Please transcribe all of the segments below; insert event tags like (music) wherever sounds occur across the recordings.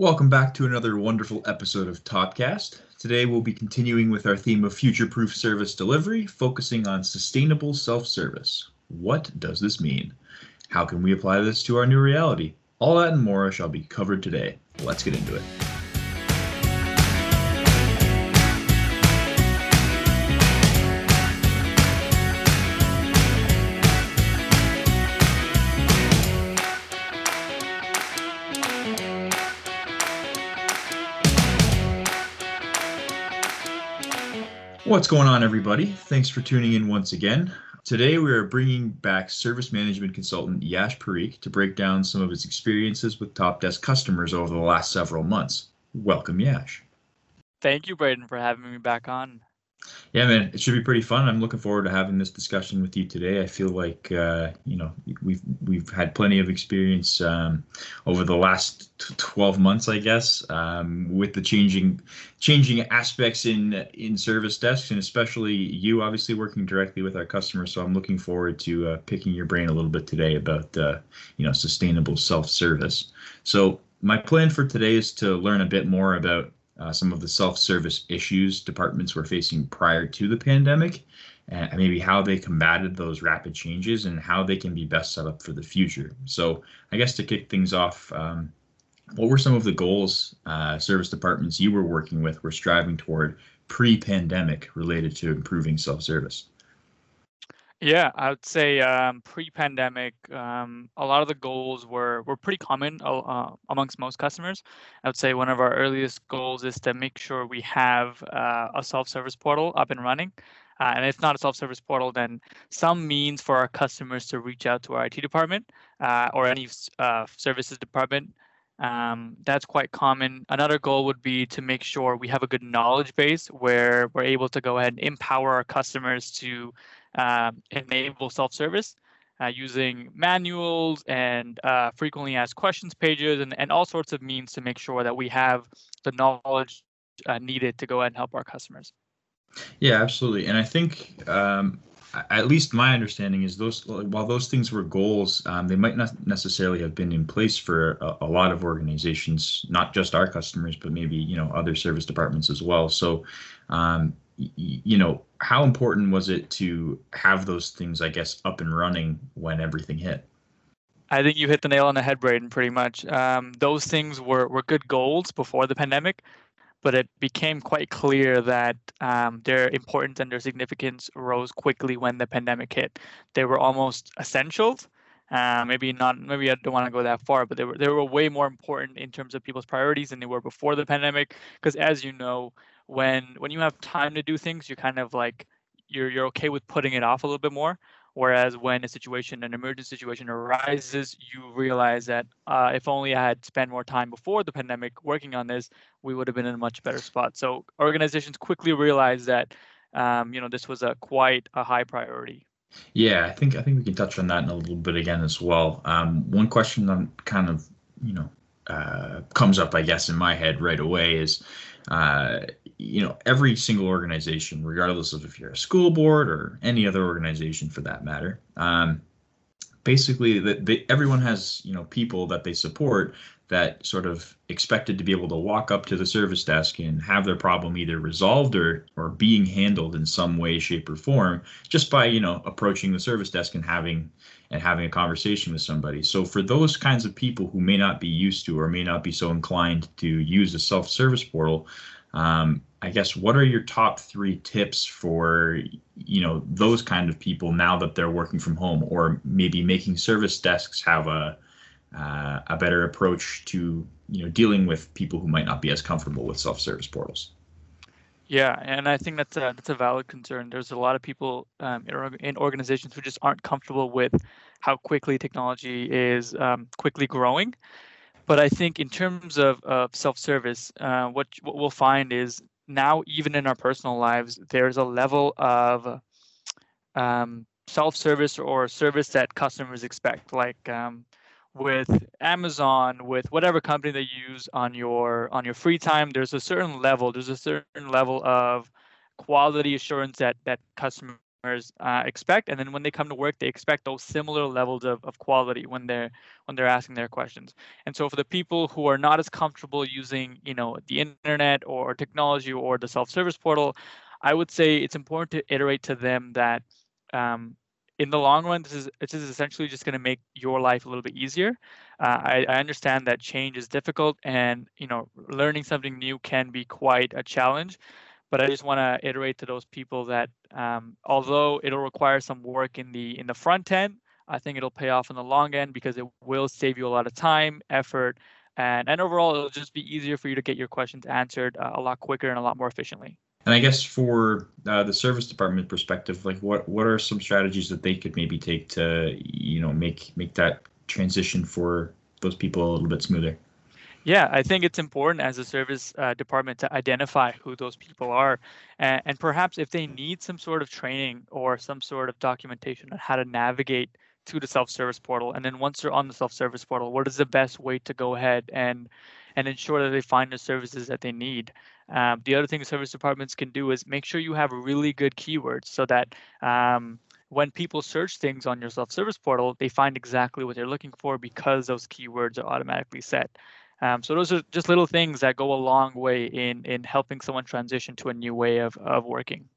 Welcome back to another wonderful episode of Topcast. Today we'll be continuing with our theme of future-proof service delivery, focusing on sustainable self-service. What does this mean? How can we apply this to our new reality? All that and more shall be covered today. Let's get into it. What's going on, everybody? Thanks for tuning in once again. Today, we are bringing back service management consultant Yash Parikh to break down some of his experiences with Topdesk customers over the last several months. Welcome, Yash. Thank you, Braden, for having me back on. Yeah, man, it should be pretty fun. I'm looking forward to having this discussion with you today. I feel like uh, you know we've we've had plenty of experience um, over the last 12 months, I guess, um, with the changing changing aspects in in service desks, and especially you, obviously working directly with our customers. So I'm looking forward to uh, picking your brain a little bit today about uh, you know sustainable self service. So my plan for today is to learn a bit more about uh, some of the self-service issues departments were facing prior to the pandemic, and maybe how they combated those rapid changes and how they can be best set up for the future. So, I guess to kick things off, um, what were some of the goals uh, service departments you were working with were striving toward pre-pandemic related to improving self-service? Yeah, I would say um, pre-pandemic, um, a lot of the goals were were pretty common uh, uh, amongst most customers. I would say one of our earliest goals is to make sure we have uh, a self-service portal up and running. Uh, and if not a self-service portal, then some means for our customers to reach out to our IT department uh, or any uh, services department. Um, that's quite common. Another goal would be to make sure we have a good knowledge base where we're able to go ahead and empower our customers to um, enable self-service uh, using manuals and uh, frequently asked questions pages and, and all sorts of means to make sure that we have the knowledge uh, needed to go ahead and help our customers. Yeah, absolutely. And I think um, at least my understanding is those while those things were goals um, they might not necessarily have been in place for a, a, lot of organizations not just our customers but maybe you know other service departments as well so um, you know, how important was it to have those things, I guess, up and running when everything hit? I think you hit the nail on the head, Braden, pretty much. Um, those things were, were good goals before the pandemic, but it became quite clear that um, their importance and their significance rose quickly when the pandemic hit. They were almost essentials. Uh, maybe not. Maybe I don't want to go that far, but they were they were way more important in terms of people's priorities than they were before the pandemic. Because as you know, when when you have time to do things, you're kind of like you're you're okay with putting it off a little bit more. Whereas when a situation, an emergent situation arises, you realize that uh, if only I had spent more time before the pandemic working on this, we would have been in a much better spot. So organizations quickly realized that um, you know this was a quite a high priority. Yeah, I think I think we can touch on that in a little bit again as well. Um, one question that kind of you know uh, comes up, I guess, in my head right away is uh, you know, every single organization, regardless of if you're a school board or any other organization for that matter, um, basically that everyone has you know people that they support that sort of expected to be able to walk up to the service desk and have their problem either resolved or or being handled in some way shape or form just by you know approaching the service desk and having and having a conversation with somebody. So for those kinds of people who may not be used to or may not be so inclined to use a self-service portal um, I guess what are your top three tips for you know those kind of people now that they're working from home, or maybe making service desks have a uh, a better approach to you know dealing with people who might not be as comfortable with self-service portals? Yeah, and I think that's a that's a valid concern. There's a lot of people um, in, organizations who just aren't comfortable with how quickly technology is um, quickly growing. But I think in terms of, of self-service, uh, what what we'll find is now even in our personal lives, there's a level of um, self-service or service that customers expect, like um, with Amazon, with whatever company they use on your on your free time. There's a certain level. There's a certain level of quality assurance that that customers uh, expect and then when they come to work they expect those similar levels of, of quality when they're when they're asking their questions and so for the people who are not as comfortable using you know the internet or technology or the self-service portal i would say it's important to iterate to them that um, in the long run, this is this is essentially just going to make your life a little bit easier. Uh, I, I understand that change is difficult, and you know, learning something new can be quite a challenge. But I just want to iterate to those people that um, although it'll require some work in the in the front end, I think it'll pay off in the long end because it will save you a lot of time, effort, and and overall it'll just be easier for you to get your questions answered uh, a lot quicker and a lot more efficiently. And I guess for uh, the service department perspective, like what what are some strategies that they could maybe take to you know make make that transition for those people a little bit smoother? Yeah, I think it's important as a service uh, department to identify who those people are, and, and perhaps if they need some sort of training or some sort of documentation on how to navigate to the self-service portal, and then once they're on the self-service portal, what is the best way to go ahead and and ensure that they find the services that they need. Um, the other thing service departments can do is make sure you have really good keywords so that um, when people search things on your self-service portal, they find exactly what they're looking for because those keywords are automatically set. Um, so those are just little things that go a long way in in helping someone transition to a new way of of working.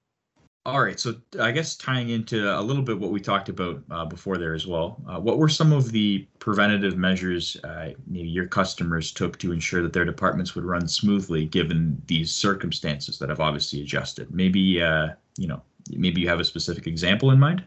All right, so I guess tying into a little bit what we talked about uh, before there as well, uh, what were some of the preventative measures uh, maybe your customers took to ensure that their departments would run smoothly given these circumstances that have obviously adjusted? Maybe uh, you know, maybe you have a specific example in mind.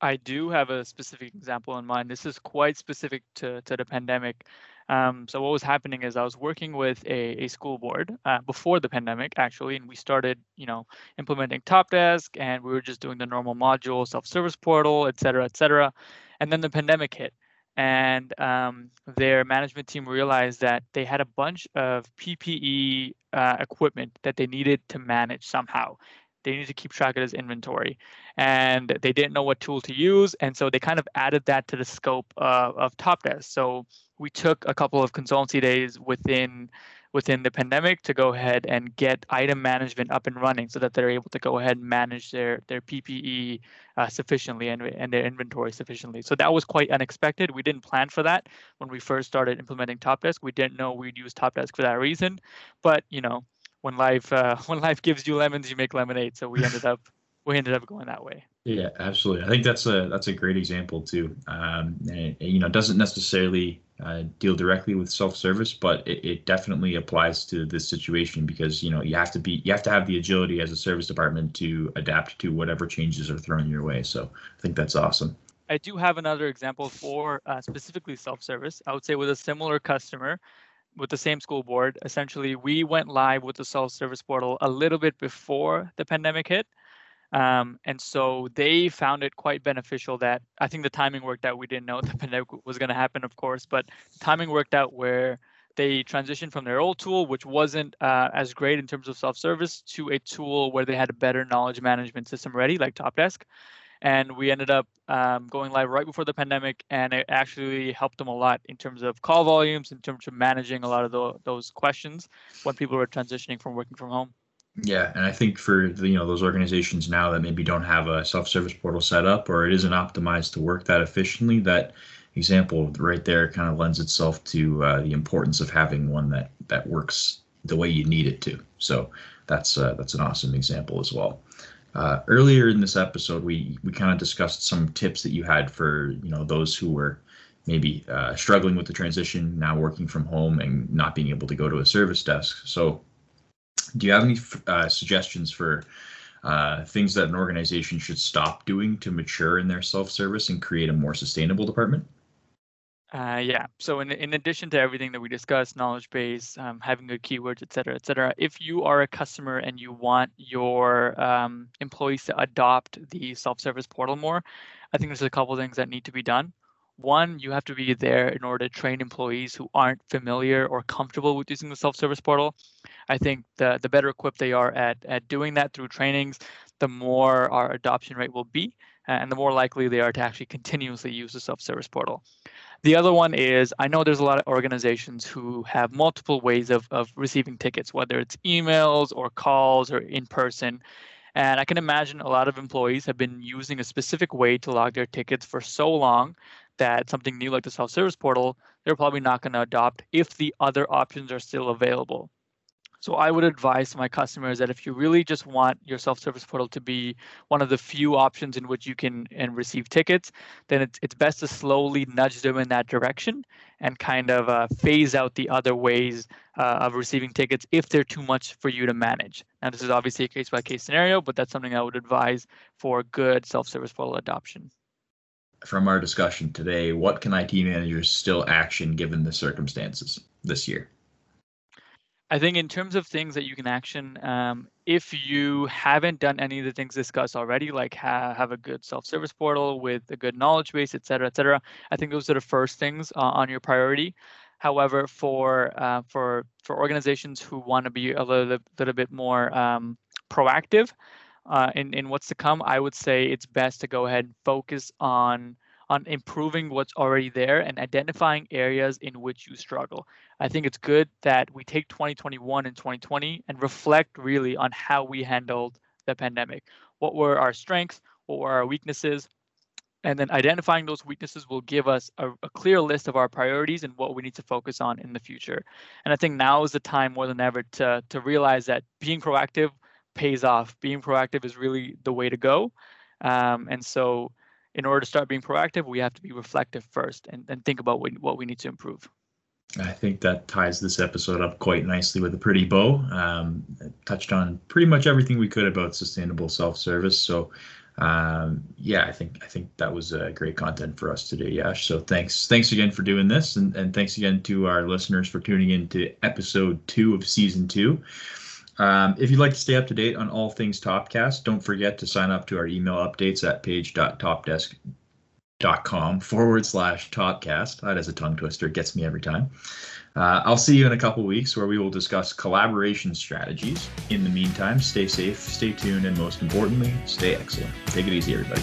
I do have a specific example in mind. This is quite specific to, to the pandemic. Um, so what was happening is I was working with a, a school board uh, before the pandemic, actually, and we started, you know, implementing Topdesk, and we were just doing the normal module, self-service portal, et cetera, et cetera. And then the pandemic hit, and um, their management team realized that they had a bunch of PPE uh, equipment that they needed to manage somehow. They needed to keep track of this inventory, and they didn't know what tool to use, and so they kind of added that to the scope uh, of Topdesk. So we took a couple of consultancy days within within the pandemic to go ahead and get item management up and running so that they're able to go ahead and manage their their PPE uh, sufficiently and, and their inventory sufficiently. So that was quite unexpected. We didn't plan for that when we first started implementing Topdesk. We didn't know we'd use Topdesk for that reason. But you know, when life uh, (laughs) when life gives you lemons, you make lemonade. So we ended up we ended up going that way. Yeah, absolutely. I think that's a that's a great example too. Um, and it, you know, doesn't necessarily uh, deal directly with self-service, but it, it definitely applies to this situation because you know you have to be you have to have the agility as a service department to adapt to whatever changes are thrown your way. So I think that's awesome. I do have another example for uh, specifically self-service. I would say with a similar customer with the same school board. Essentially, we went live with the self-service portal a little bit before the pandemic hit. Um, and so they found it quite beneficial that I think the timing worked out. We didn't know (laughs) the pandemic was going to happen, of course, but timing worked out where they transitioned from their old tool, which wasn't uh, as great in terms of self-service, to a tool where they had a better knowledge management system ready, like Topdesk. And we ended up um, going live right before the pandemic, and it actually helped them a lot in terms of call volumes, in terms of managing a lot of the, those questions when people were transitioning from working from home. Yeah, and I think for the, you know those organizations now that maybe don't have a self-service portal set up or it isn't optimized to work that efficiently, that example right there kind of lends itself to uh, the importance of having one that that works the way you need it to. So that's uh, that's an awesome example as well. Uh, earlier in this episode, we we kind of discussed some tips that you had for you know those who were maybe uh, struggling with the transition, now working from home and not being able to go to a service desk. So do you have any uh, suggestions for uh, things that an organization should stop doing to mature in their self-service and create a more sustainable department? Uh, yeah. So in, in addition to everything that we discussed, knowledge base, um, having good keywords, et cetera, et cetera, if you are a customer and you want your um, employees to adopt the self-service portal more, I think there's a couple things that need to be done. One, you have to be there in order to train employees who aren't familiar or comfortable with using the self-service portal. I think the the better equipped they are at at doing that through trainings, the more our adoption rate will be, and the more likely they are to actually continuously use the self-service portal. The other one is I know there's a lot of organizations who have multiple ways of, of receiving tickets, whether it's emails or calls or in person. And I can imagine a lot of employees have been using a specific way to log their tickets for so long that something new like the self-service portal, they're probably not going to adopt if the other options are still available. So I would advise my customers that if you really just want your self-service portal to be one of the few options in which you can and receive tickets, then it's it's best to slowly nudge them in that direction and kind of uh, phase out the other ways uh, of receiving tickets if they're too much for you to manage. Now this is obviously a case by case scenario, but that's something I would advise for good self-service portal adoption from our discussion today, what can IT managers still action given the circumstances this year? I think in terms of things that you can action, um, if you haven't done any of the things discussed already, like ha- have a good self-service portal with a good knowledge base, et cetera, et cetera, I think those are the first things uh, on your priority. However, for uh, for for organizations who want to be a little, little bit more um, proactive uh, in in what's to come, I would say it's best to go ahead and focus on on improving what's already there and identifying areas in which you struggle. I think it's good that we take 2021 and 2020 and reflect really on how we handled the pandemic. What were our strengths? What were our weaknesses? And then identifying those weaknesses will give us a, a, clear list of our priorities and what we need to focus on in the future. And I think now is the time more than ever to, to realize that being proactive pays off. Being proactive is really the way to go. Um, and so in order to start being proactive, we have to be reflective first and, and think about what what we need to improve. I think that ties this episode up quite nicely with a pretty bow. Um, touched on pretty much everything we could about sustainable self-service. So, um, yeah, I think I think that was uh, great content for us today, Yash. So thanks thanks again for doing this, and, and thanks again to our listeners for tuning in to episode two of season two. Um, if you'd like to stay up to date on all things Topcast, don't forget to sign up to our email updates at page.topdesk.com forward slash Topcast. That is a tongue twister. It gets me every time. Uh, I'll see you in a couple weeks where we will discuss collaboration strategies. In the meantime, stay safe, stay tuned, and most importantly, stay excellent. Take it easy, everybody.